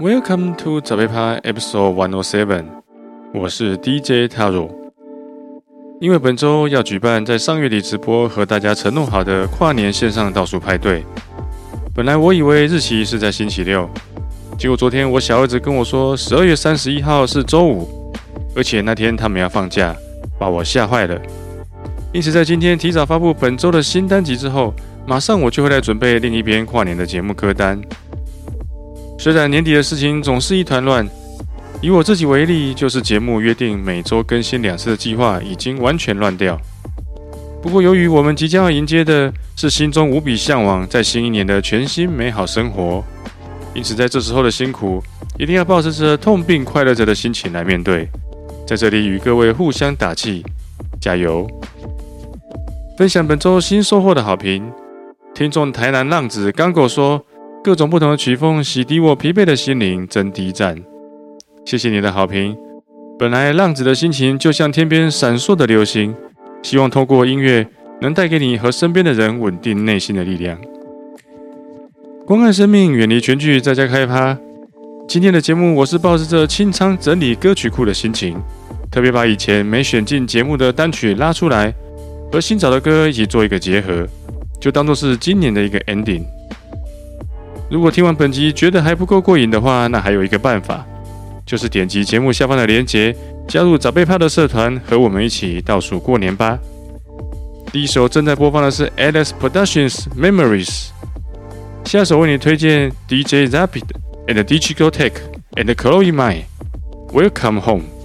Welcome to 早贝趴 Episode One O Seven，我是 DJ Taro。因为本周要举办在上月底直播和大家承诺好的跨年线上倒数派对，本来我以为日期是在星期六，结果昨天我小儿子跟我说十二月三十一号是周五，而且那天他们要放假，把我吓坏了。因此在今天提早发布本周的新单集之后，马上我就会来准备另一边跨年的节目歌单。虽然年底的事情总是一团乱，以我自己为例，就是节目约定每周更新两次的计划已经完全乱掉。不过，由于我们即将要迎接的是心中无比向往在新一年的全新美好生活，因此在这时候的辛苦，一定要保持着痛并快乐着的心情来面对。在这里与各位互相打气，加油！分享本周新收获的好评，听众台南浪子刚狗说。各种不同的曲风洗涤我疲惫的心灵，真滴赞！谢谢你的好评。本来浪子的心情就像天边闪烁的流星，希望透过音乐能带给你和身边的人稳定内心的力量。关爱生命，远离全剧，在家开趴。今天的节目，我是抱着着清仓整理歌曲库的心情，特别把以前没选进节目的单曲拉出来，和新找的歌一起做一个结合，就当做是今年的一个 ending。如果听完本集觉得还不够过瘾的话，那还有一个办法，就是点击节目下方的链接，加入早被怕的社团，和我们一起倒数过年吧。第一首正在播放的是 Alice Productions Memories，下首为你推荐 DJ Rapid and Digital Tech and Chloe Mai Welcome Home。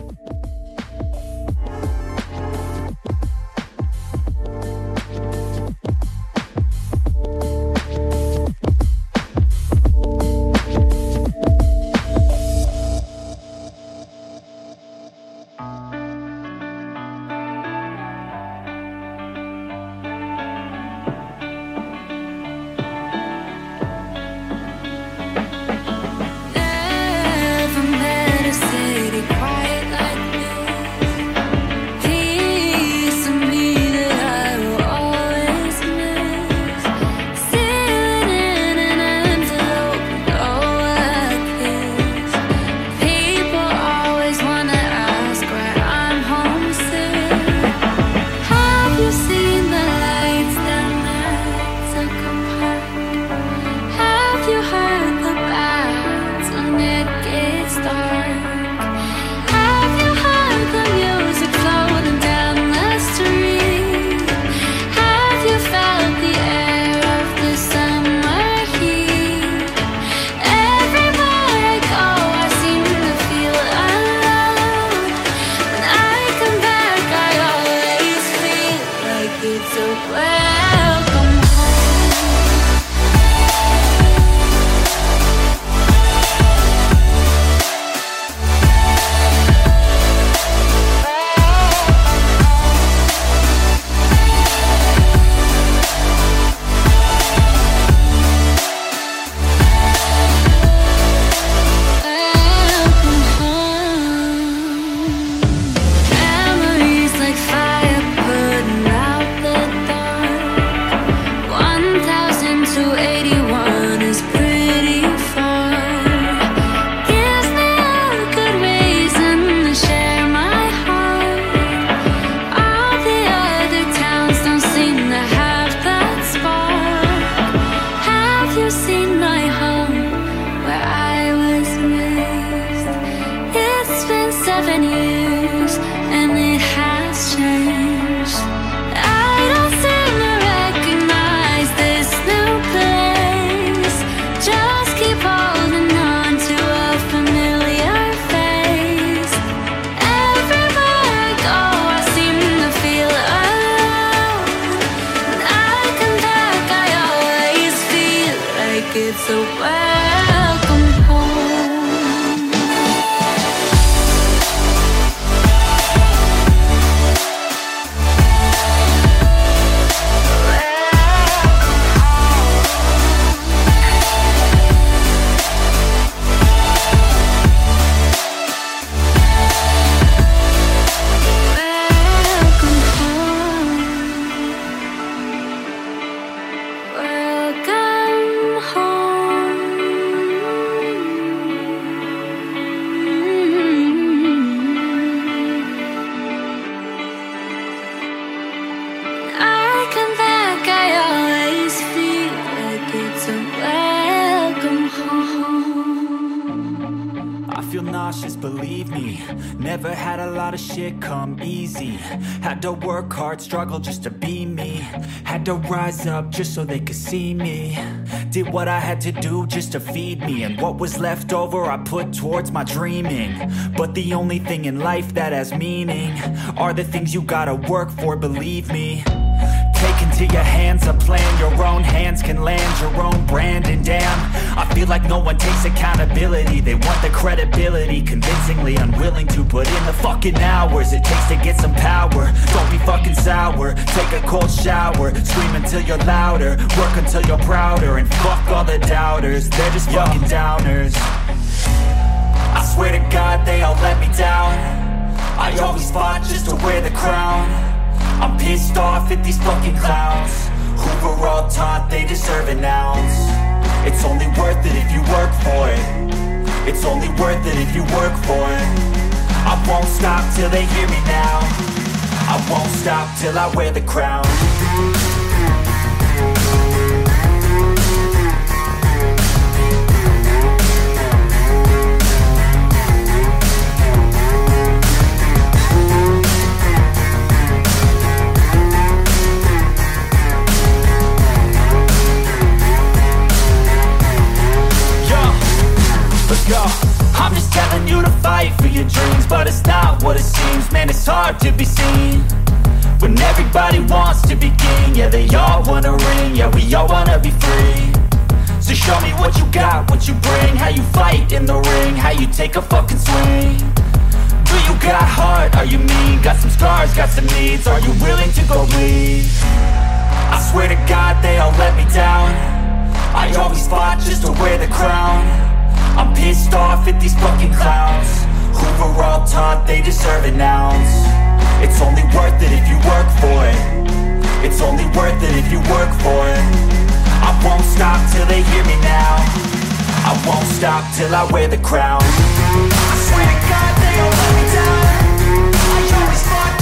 Struggle just to be me. Had to rise up just so they could see me. Did what I had to do just to feed me. And what was left over I put towards my dreaming. But the only thing in life that has meaning Are the things you gotta work for, believe me Take into your hands a plan. Your own hands can land your own brand. And damn, I feel like no one takes accountability. They want the credibility Convincingly unwilling to put in the fucking hours It takes to get some power. Don't be fucking sour. Take a cold shower. Scream until you're louder. Work until you're prouder. And fuck all the doubters. They're just fucking downers. I swear to God they all let me down. I always fought just to wear the crown I'm pissed off at these fucking clowns. Who were all taught they deserve an ounce. It's only worth it if you work for it. It's only worth it if you work for it. I won't stop till they hear me now. I won't stop till I wear the crown go. I'm just telling you to fight for your dreams But it's not what it seems. Man, it's hard to be seen When everybody wants to be king. Yeah, they all wanna ring. Yeah, we all wanna be free. So show me what you got, what you bring. How you fight in the ring. How you take a fucking swing. Do you got heart? Are you mean? Got some scars, got some needs. Are you willing to go bleed? I swear to God they all let me down. I always fought just to wear the crown I'm pissed off at these fucking clowns. Who were all taught they deserve an ounce? It's only worth it if you work for it. It's only worth it if you work for it. I won't stop till they hear me now. I won't stop till I wear the crown. I swear to God they all let me down. I always fought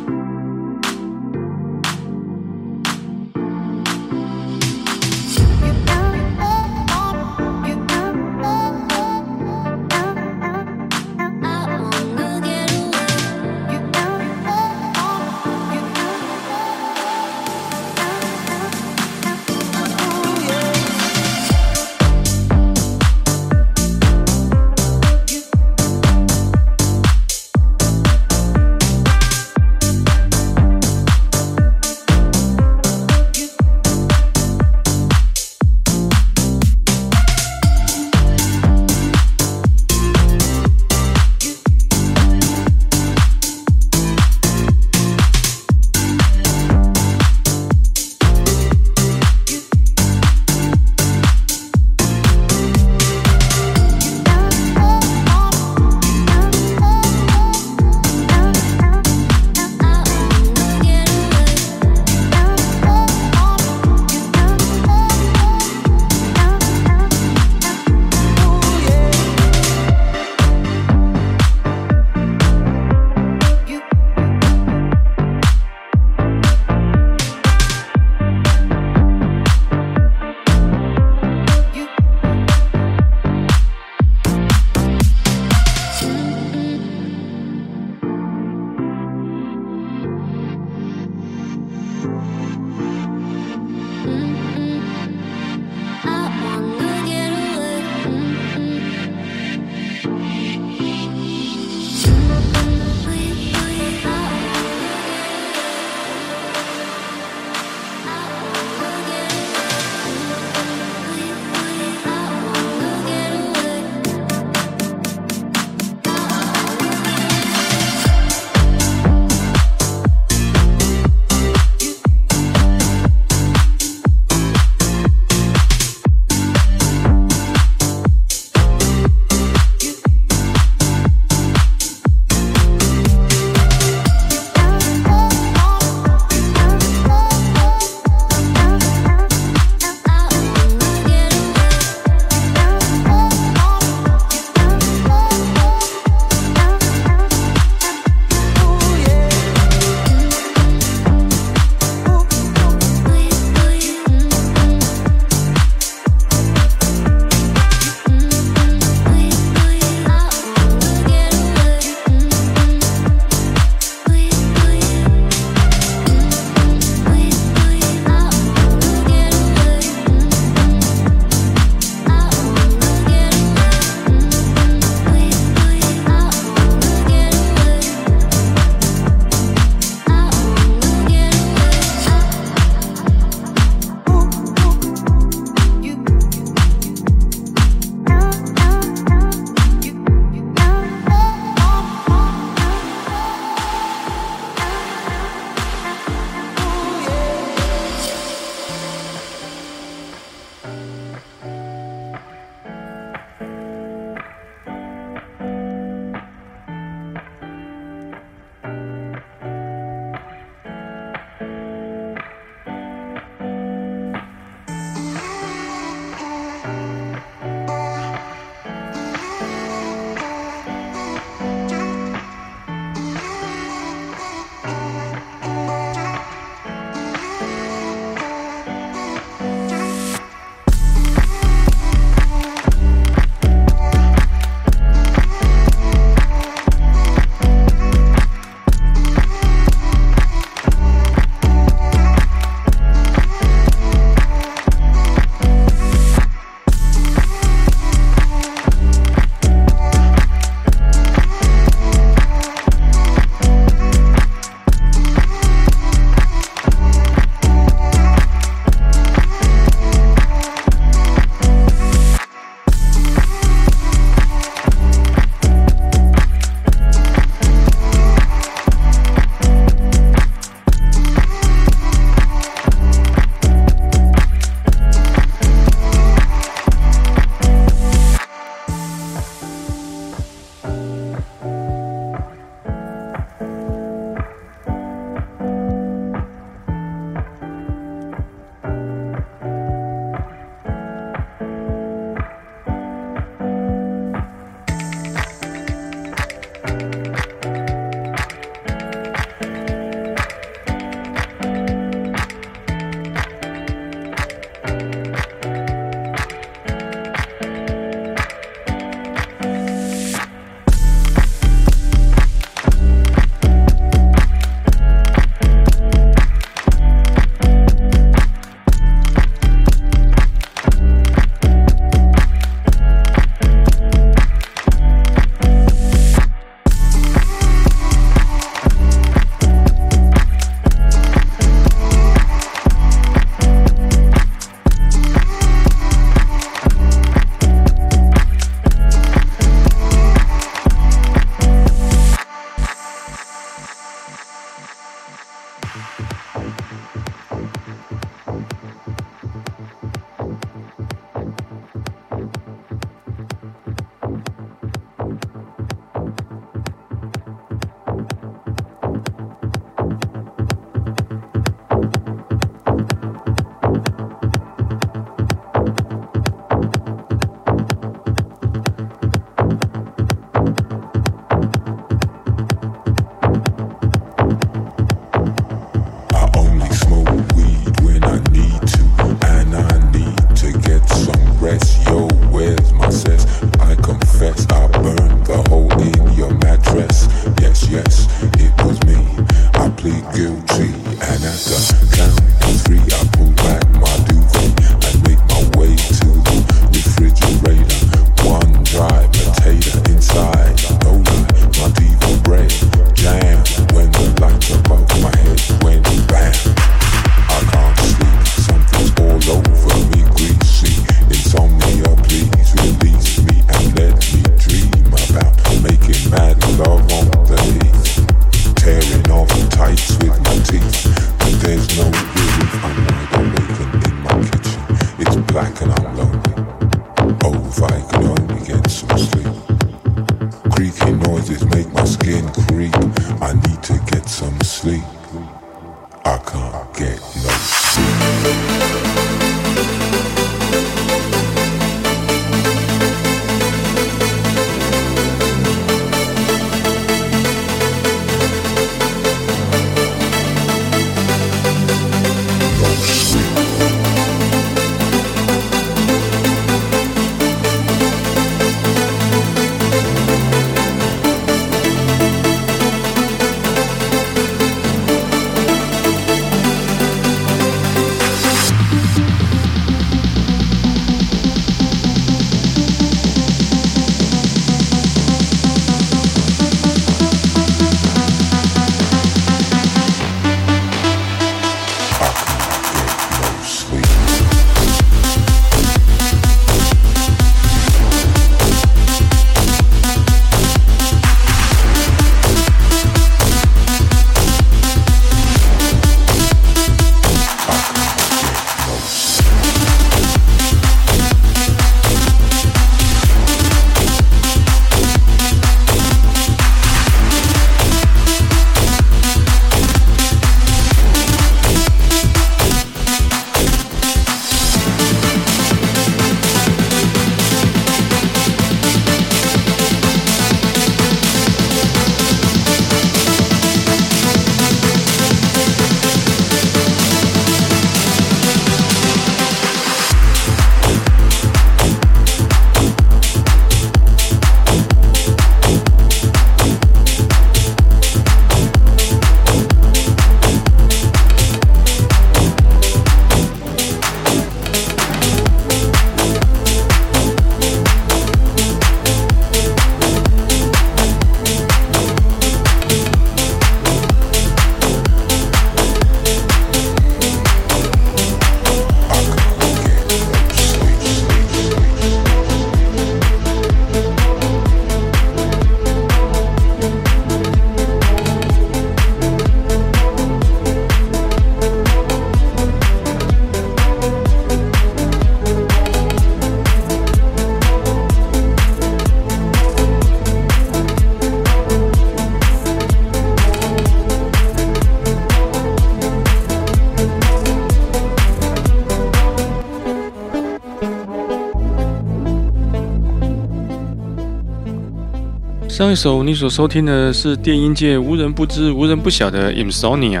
这首你所收听的是电音界无人不知、无人不晓的《Insomnia》，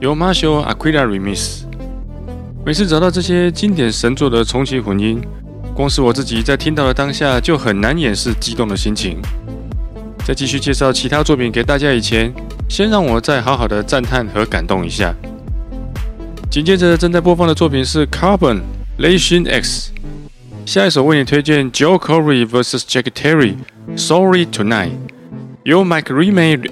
由 Marshall Aquila Remix。每次找到这些经典神作的重启混音，光是我自己在听到的当下就很难掩饰激动的心情。在继续介绍其他作品给大家以前，先让我再好好的赞叹和感动一下。紧接着正在播放的作品是 Carbon Lation X。下一首为你推荐 Joe Corey vs Jack Terry。Sorry Tonight. 由 Mike Remade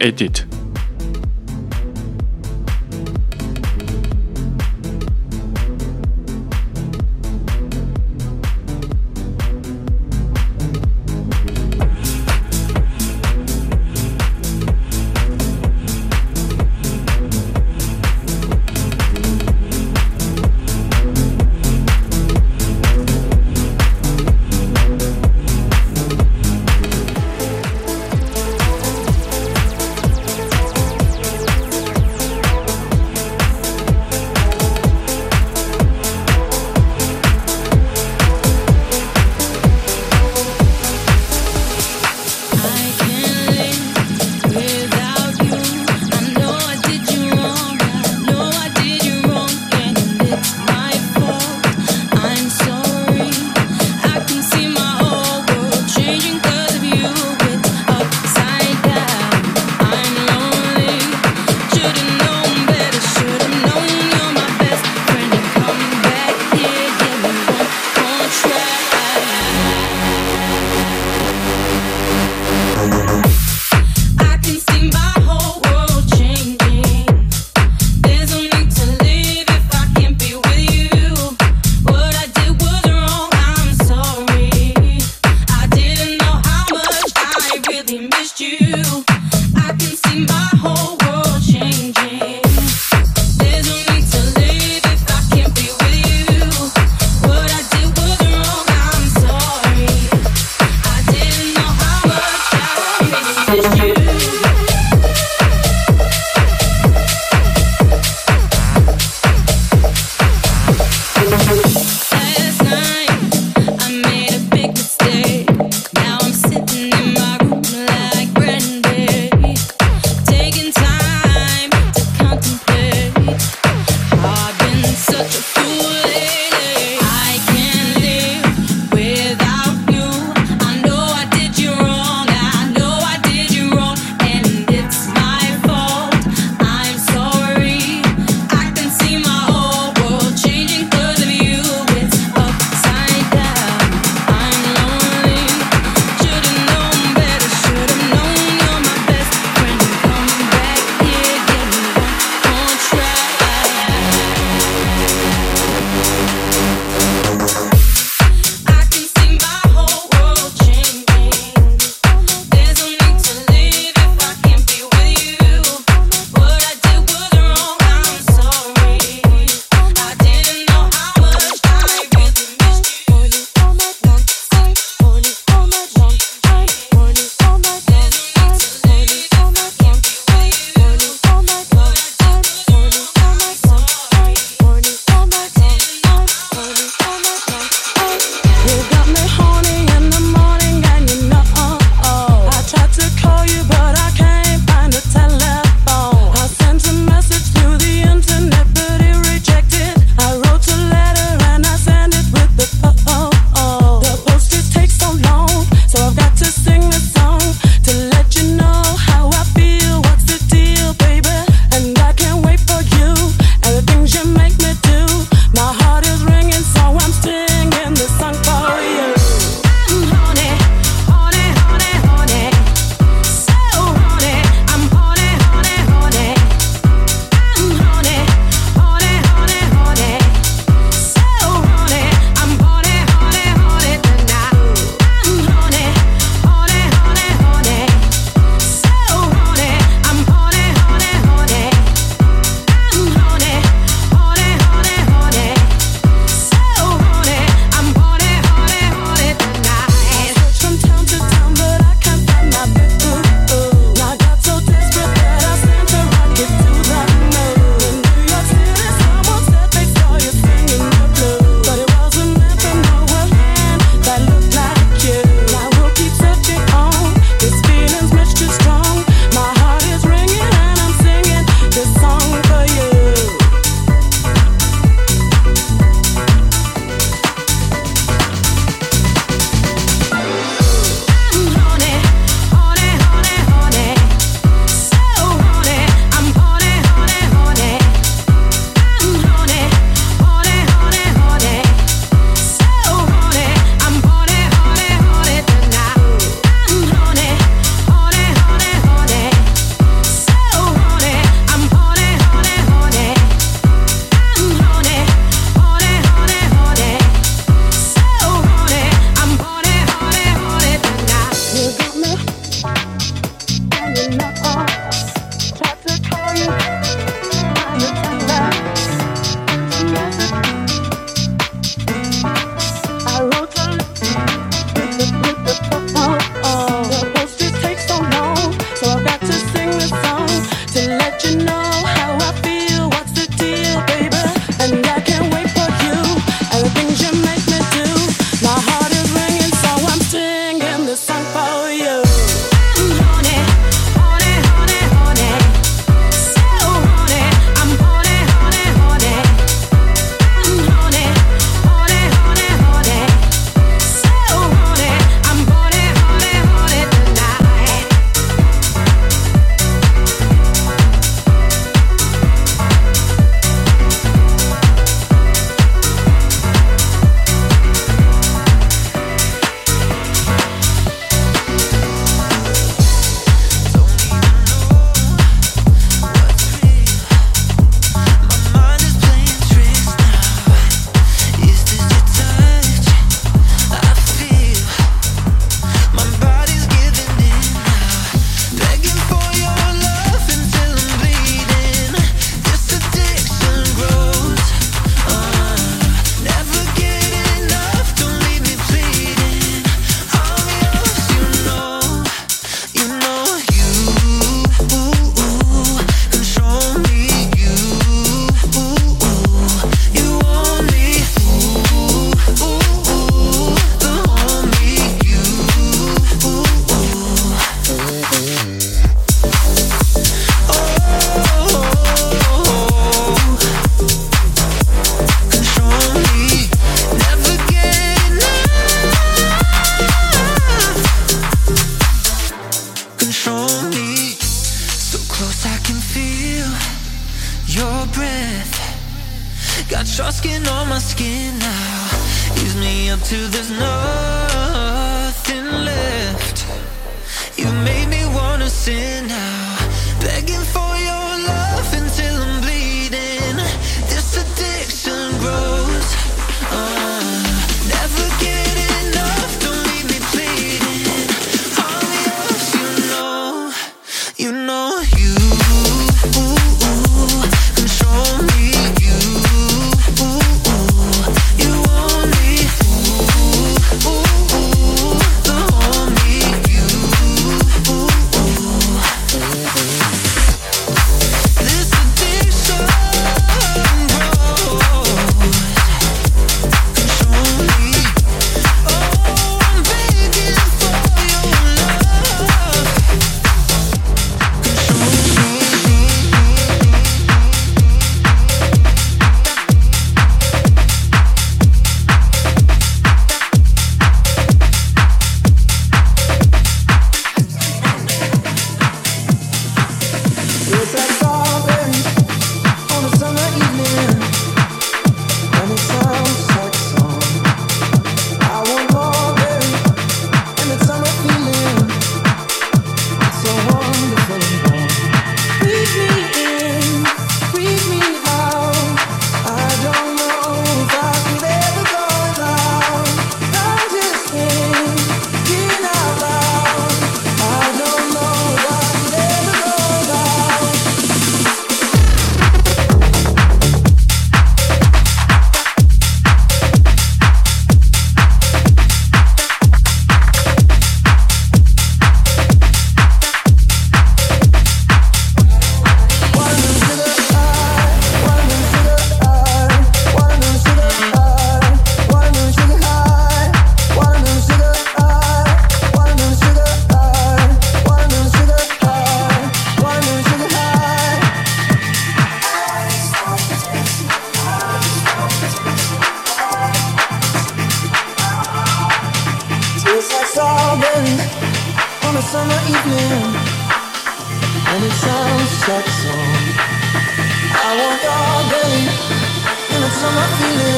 I'm feeling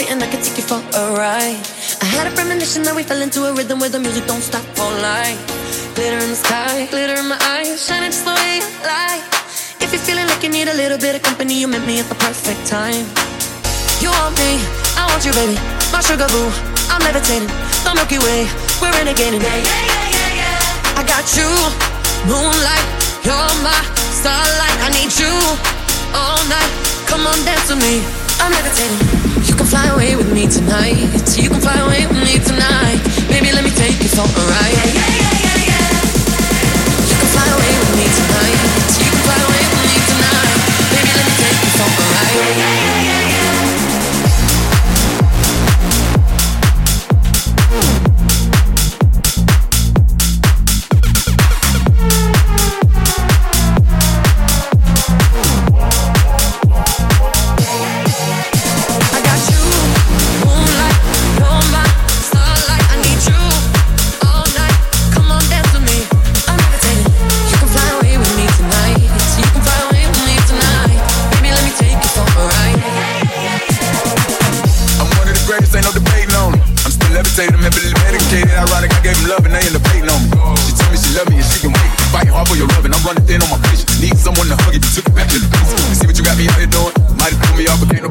edit。saying I could take you for a ride. I had a premonition that we fell into a rhythm where the music don't stop for life. Glitter in the sky, glitter in my eyes, shining just the way I like. If you're feeling like you need a little bit of company, you met me at the perfect time. You want me, I want you, baby. My sugar boo, I'm levitating. The Milky Way, we're renegading. Yeah, yeah, yeah, yeah, yeah. I got you, moonlight, you're my starlight. I need you all night. Come on, dance with me. I'm levitating. You can fly away with me tonight. You can fly away with me tonight. Baby, let me take you for a ride.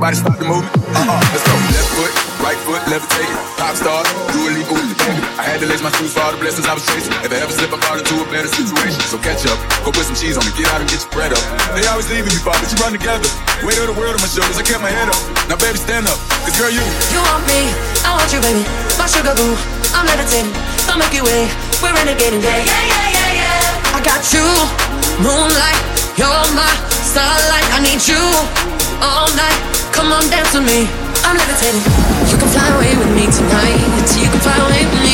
Everybody stop the movement. Uh-uh, let's go. Left foot, right foot, levitate. Pop star, do a leap with the baby. I had to lace my shoes for all the blessings I was chasing. If I ever slip, I fall into a better situation. So catch up, go put some cheese on me, get out and get your bread up. They always leaving you, far but you run together. Weight of the world on my shoulders, I kept my head up. Now baby, stand up, cause girl, you. You want me, I want you, baby. My sugar boo, I'm levitating. The Milky Way, we're renegading. Yeah, yeah, yeah, yeah, yeah. I got you, moonlight, you're my starlight. I need you all night. Come on, dance with me. I'm levitating. You can fly away with me tonight. You can fly away with me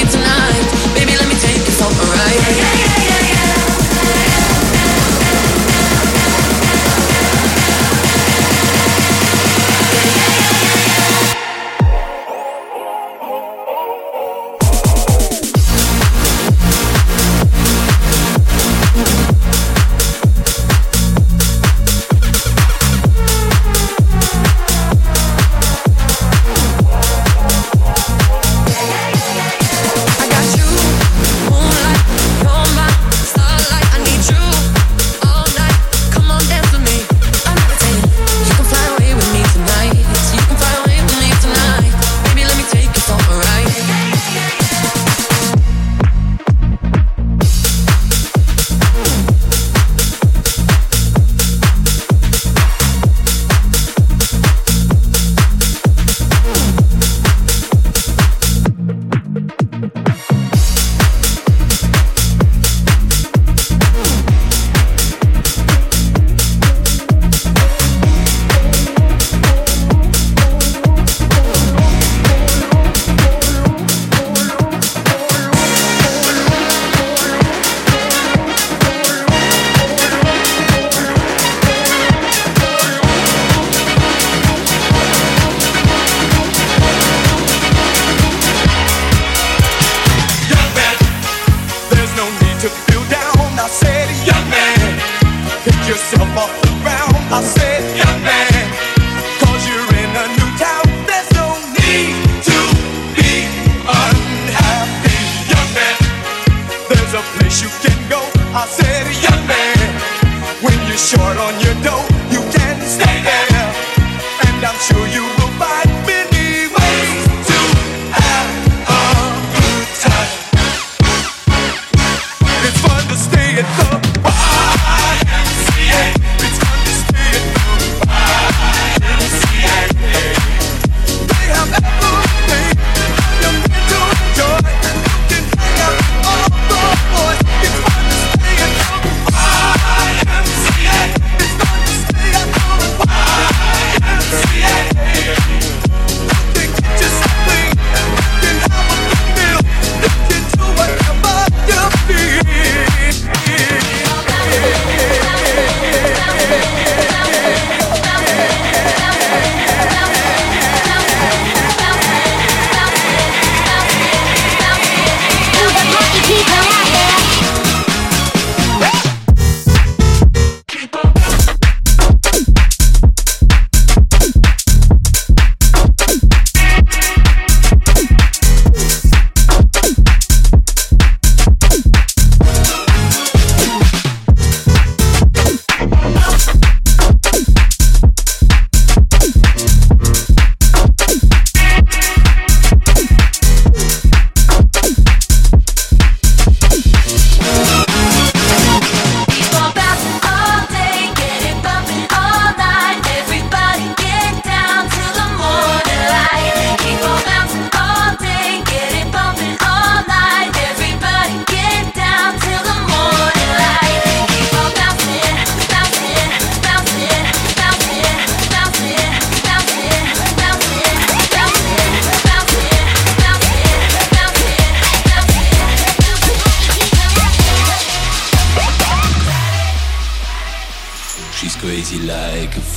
could throw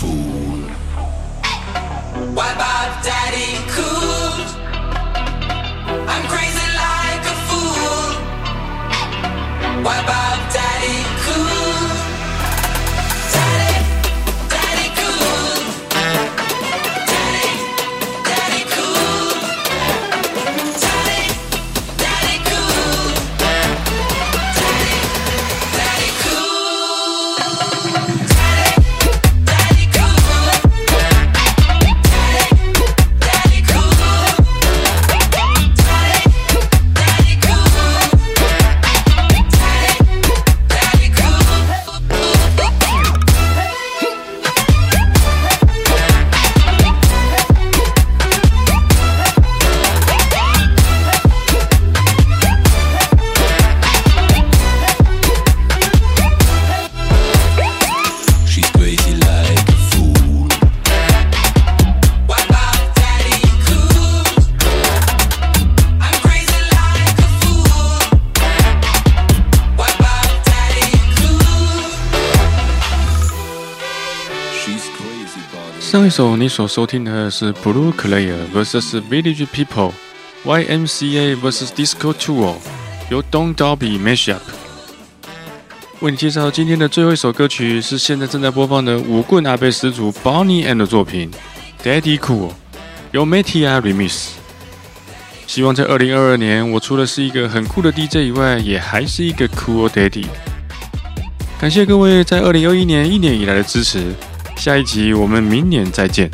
fool. 上一首你所收听的是 Blue Clay vs Village People YMCA vs Disco Tour，由 Don Dobby Mashup。为你介绍今天的最后一首歌曲，是现在正在播放的舞棍阿贝始祖 Bonnie and 的作品 Daddy Cool，由 Mattia Remix。希望在二零二二年，我除了是一个很酷的 DJ 以外，也还是一个 Cool Daddy。感谢各位在二零二一年一年以来的支持，下一集我们明年再见。